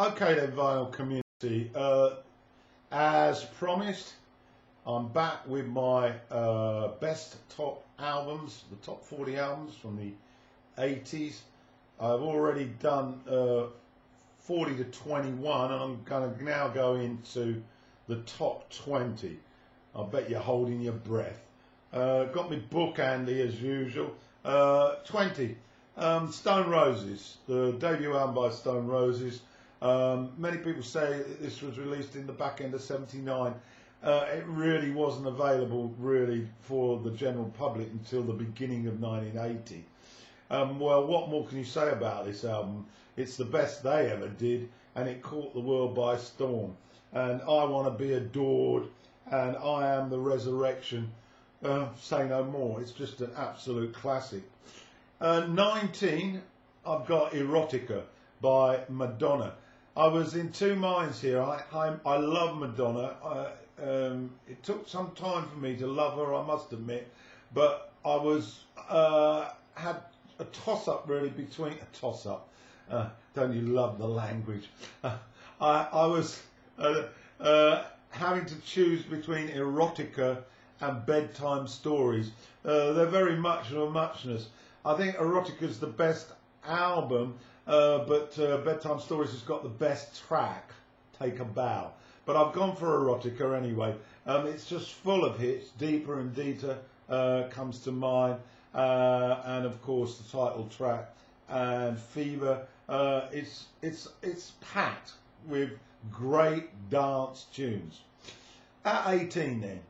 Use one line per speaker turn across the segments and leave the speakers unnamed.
Okay then, vinyl community. Uh, as promised, I'm back with my uh, best top albums, the top 40 albums from the 80s. I've already done uh, 40 to 21, and I'm going to now go into the top 20. I bet you're holding your breath. Uh, got my book handy as usual. Uh, 20. Um, Stone Roses, the debut album by Stone Roses. Um, many people say this was released in the back end of 79. Uh, it really wasn't available really for the general public until the beginning of 1980. Um, well, what more can you say about this album? It's the best they ever did, and it caught the world by storm. And I want to be adored, and I am the resurrection. Uh, say no more. It's just an absolute classic. Uh, 19, I've got Erotica by Madonna. I was in two minds here. I, I, I love Madonna. I, um, it took some time for me to love her, I must admit, but I was uh, had a toss up really between a toss up. Uh, don't you love the language? I, I was uh, uh, having to choose between erotica and bedtime stories. Uh, they're very much of a muchness. I think erotica is the best album, but bedtime stories has got the best track. Take a bow. But I've gone for erotica anyway. Um, it's just full of hits. Deeper and Deeper uh, comes to mind. Uh, and of course the title track and Fever. Uh, it's, it's, it's packed with great dance tunes. At 18 then,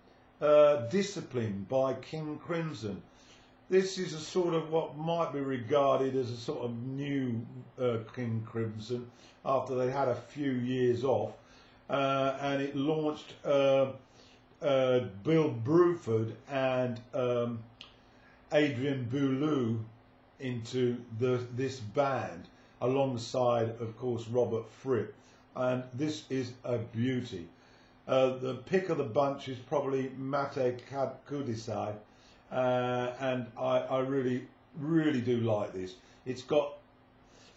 uh, Discipline by King Crimson. This is a sort of what might be regarded as a sort of new uh, King Crimson after they had a few years off uh, and it launched uh, uh, Bill Bruford and um, Adrian Belew into the, this band alongside, of course, Robert Fripp. And this is a beauty. Uh, the pick of the bunch is probably Matte Kudasai, uh, and I, I, really, really do like this. It's got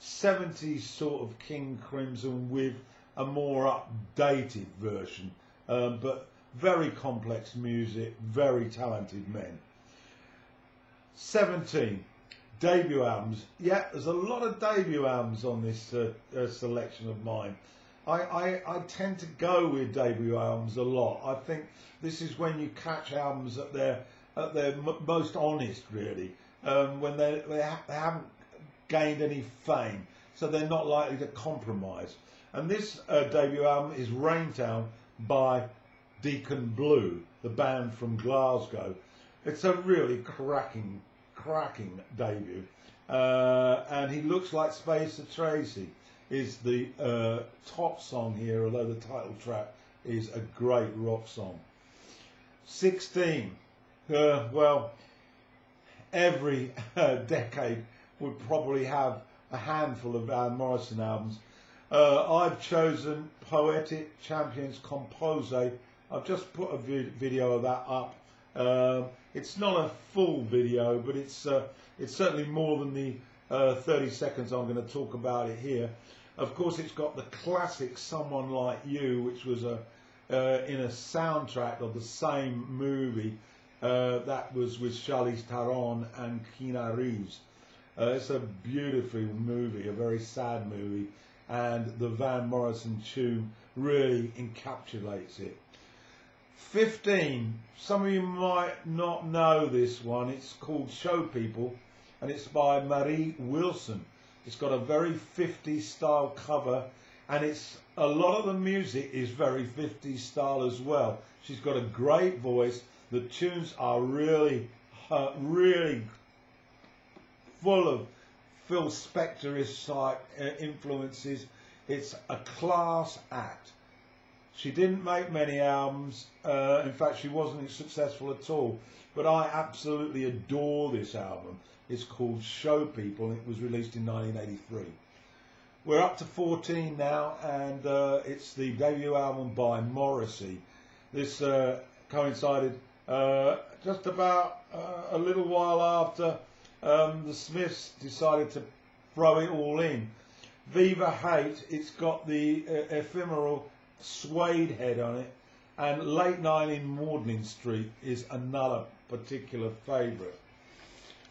70s sort of King Crimson with a more updated version, um, but very complex music, very talented men. 17 debut albums. Yeah, there's a lot of debut albums on this uh, uh, selection of mine. I, I, I, tend to go with debut albums a lot. I think this is when you catch albums at their at their most honest, really, um, when they they, ha they haven't gained any fame, so they're not likely to compromise. And this uh, debut album is Raintown by Deacon Blue, the band from Glasgow. It's a really cracking, cracking debut. Uh, and he looks like Spencer Tracy is the uh, top song here, although the title track is a great rock song. 16. Uh, well, every uh, decade would probably have a handful of Van Morrison albums uh, I've chosen Poetic Champions Compose. I've just put a video of that up. Uh, it's not a full video, but it's uh, it's certainly more than the uh, 30 seconds I'm going to talk about it here. Of course, it's got the classic "Someone Like You," which was a uh, in a soundtrack of the same movie. Uh, that was with Charlize Theron and Keanu Reeves. it's a beautiful movie, a very sad movie and the Van Morrison tune really encapsulates it. 15. Some of you might not know this one. It's called Show People and it's by Mari Wilson. It's got a very 50s style cover and it's a lot of the music is very 50s style as well. She's got a great voice. The tunes are really, uh, really full of Phil Spector type uh, influences. It's a class act. She didn't make many albums. Uh, in fact, she wasn't successful at all. But I absolutely adore this album. It's called Show People. It was released in 1983. We're up to 14 now, and uh, it's the debut album by Morrissey. This uh, coincided uh, just about uh, a little while after um, the Smiths decided to throw it all in. Viva Hate, it's got the uh, ephemeral Suedehead on it, and Late Night in Maudlin Street is another particular favourite.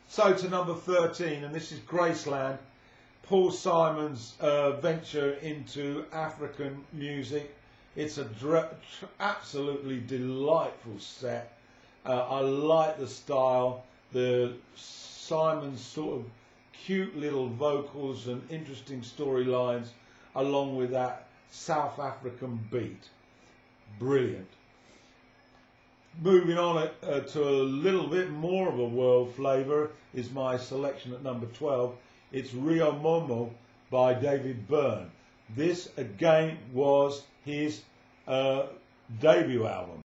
So to number 13, and this is Graceland, Paul Simon's uh, venture into African music. It's a absolutely delightful set. Uh, I like the style, the Simon's sort of cute little vocals and interesting storylines, along with that South African beat. Brilliant. Moving on uh, to a little bit more of a world flavour is my selection at number 12. It's Rei Momo by David Byrne. This again was his uh, debut album.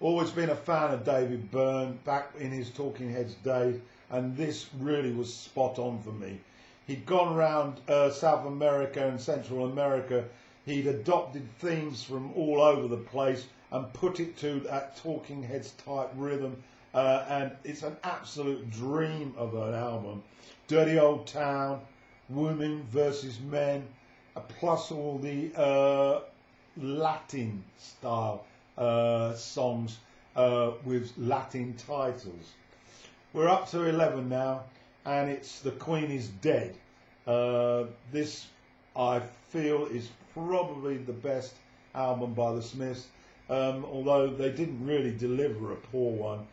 Always been a fan of David Byrne back in his Talking Heads days, and this really was spot on for me. He'd gone around uh, South America and Central America. He'd adopted themes from all over the place and put it to that Talking Heads type rhythm. Uh, and it's an absolute dream of an album. Dirty Old Town, Women versus Men, uh, plus all the uh, Latin style uh, songs uh, with Latin titles. We're up to 11 now, and it's The Queen is Dead. Uh, this, I feel, is probably the best album by the Smiths, um, although they didn't really deliver a poor one.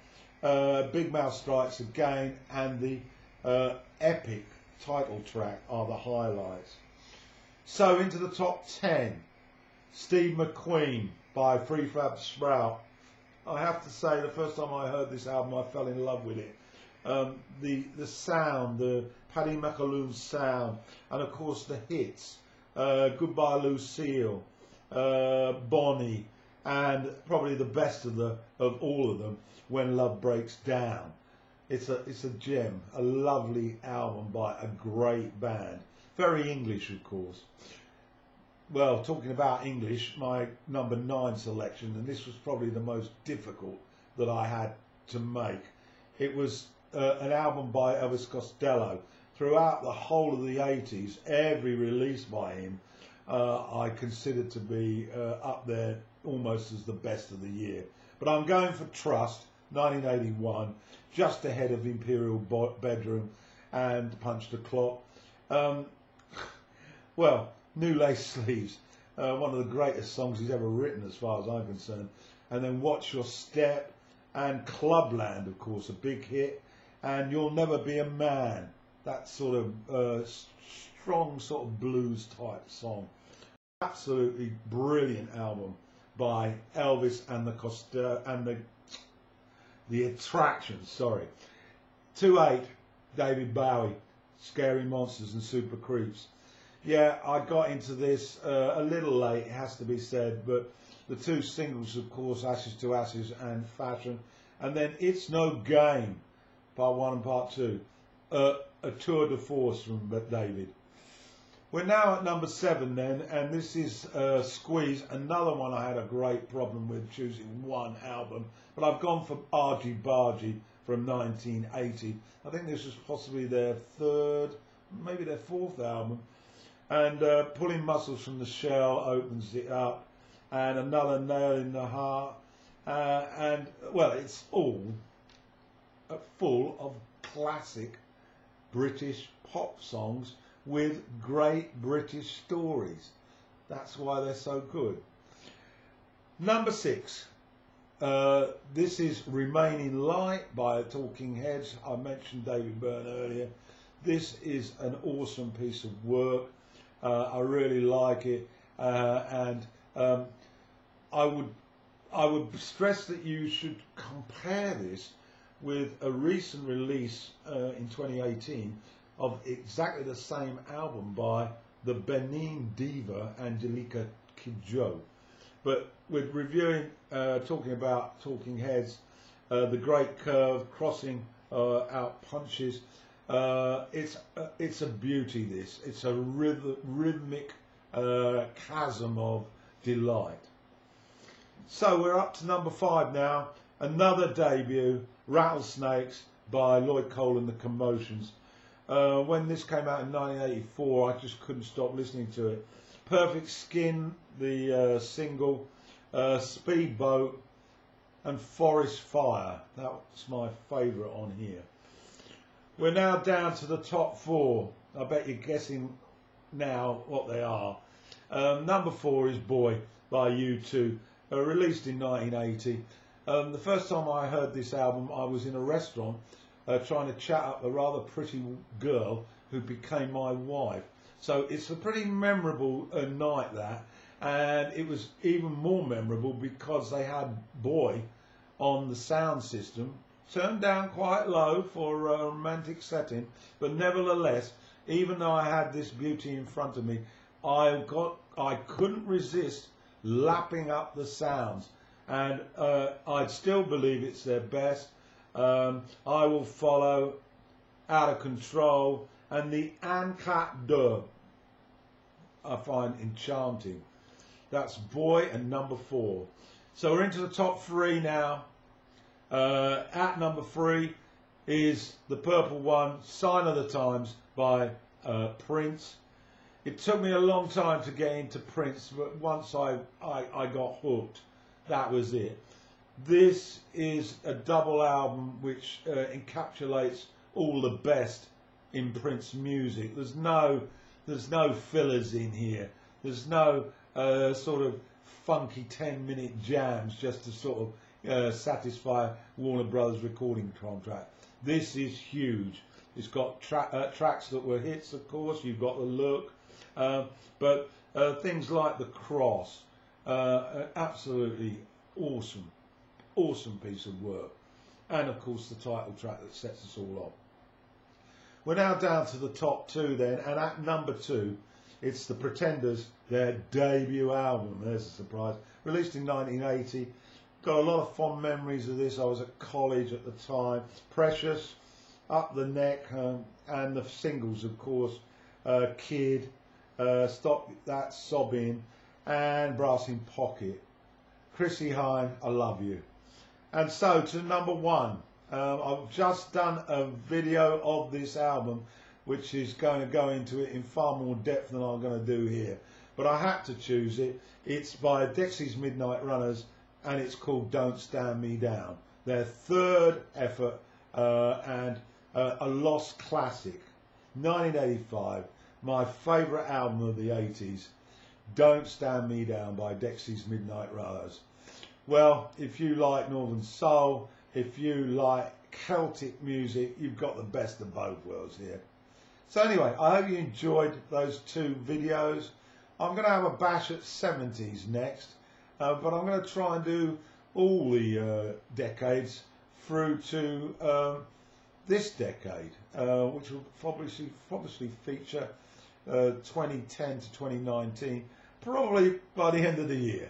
Uh, Big Mouth Strikes Again and the uh, epic title track are the highlights. So into the top 10, Steve McQueen by Prefab Sprout. I have to say, the first time I heard this album, I fell in love with it. Um, the the sound, the Paddy McAloon sound, and of course the hits, uh, Goodbye Lucille, uh, Bonnie, and probably the best of the of all of them, When Love Breaks Down. It's a it's a gem, a lovely album by a great band, very English of course well, talking about English, my number nine selection, and this was probably the most difficult that I had to make. It was uh, an album by Elvis Costello. Throughout the whole of the 80s, every release by him uh, I considered to be uh, up there almost as the best of the year. But I'm going for Trust, 1981, just ahead of Imperial Bedroom and Punch the Clock. Um, well, New Lace Sleeves, uh, one of the greatest songs he's ever written as far as I'm concerned. And then Watch Your Step and Clubland, of course, a big hit. And You'll Never Be a Man, that sort of uh, strong sort of blues type song. Absolutely brilliant album by Elvis and the Costa and the the Attractions. Sorry, two eight, David Bowie, Scary Monsters and Super Creeps. Yeah, I got into this uh, a little late, it has to be said, but the two singles, of course, Ashes to Ashes and Fashion, and then It's No Game, part one and part two, uh, a tour de force from David. We're now at number seven then, and this is uh, Squeeze, another one I had a great problem with choosing one album, but I've gone for Argy Bargy from 1980. I think this was possibly their third, maybe their fourth album and uh, pulling muscles from the shell opens it up. And another nail in the heart. Uh, and well it's all full of classic British pop songs with great British stories. That's why they're so good. Number six. Uh, this is Remain in Light by Talking Heads. I mentioned David Byrne earlier. This is an awesome piece of work I really like it, uh, and um, I would I would stress that you should compare this with a recent release uh, in 2018 of exactly the same album by the Benin diva Angelica Kidjo. But with reviewing, uh, talking about Talking Heads, uh, the Great Curve, crossing uh, out punches, uh, it's uh, it's a beauty. This it's a rhyth- rhythmic uh, chasm of delight. So we're up to number five now. Another debut, Rattlesnakes by Lloyd Cole and the Commotions. Uh, when this came out in 1984, I just couldn't stop listening to it. Perfect Skin, the uh, single, Speedboat, and Forest Fire. That's my favourite on here. We're now down to the top four. I bet you're guessing now what they are. Um, number four is Boy by U2, uh, released in 1980. Um, the first time I heard this album, I was in a restaurant uh, trying to chat up a rather pretty girl who became my wife. So it's a pretty memorable uh, night that, and it was even more memorable because they had Boy on the sound system, turned down quite low for a romantic setting, but nevertheless, even though I had this beauty in front of me, I got I couldn't resist lapping up the sounds, and uh, I still believe it's their best. Um, I will follow out of control and the An Cat Dubh I find enchanting. That's boy and number four. So we're into the top three now. Uh, at number three is the purple one, Sign of the Times by uh, Prince. It took me a long time to get into Prince, but once I, I, I got hooked, that was it. This is a double album which uh, encapsulates all the best in Prince music. There's no, there's no fillers in here. There's no uh, sort of funky 10 minute jams just to sort of uh, satisfy Warner Brothers recording contract. This is huge. It's got tra uh, tracks that were hits, of course. You've got the look, uh, but uh, things like the cross, uh, absolutely awesome, awesome piece of work, and of course the title track that sets us all off. We're now down to the top two then, and at number two, it's the Pretenders, their debut album. There's a surprise. Released in 1980. Got a lot of fond memories of this. I was at college at the time. Precious, Up the Neck, um, and the singles, of course. Uh, Kid, uh, Stop That Sobbing, and Brass in Pocket. Chrissie Hynde, I Love You. And so to number one. Um, I've just done a video of this album which is going to go into it in far more depth than I'm going to do here. But I had to choose it. It's by Dexys Midnight Runners and it's called Don't Stand Me Down. Their third effort uh, and uh, a lost classic. 1985, my favourite album of the 80s. Don't Stand Me Down by Dexys Midnight Runners. Well, if you like Northern Soul, if you like Celtic music, you've got the best of both worlds here. So anyway, I hope you enjoyed those two videos. I'm going to have a bash at 70s next, uh, but I'm going to try and do all the uh, decades through to um, this decade, uh, which will obviously, obviously feature uh, 2010 to 2019, probably by the end of the year.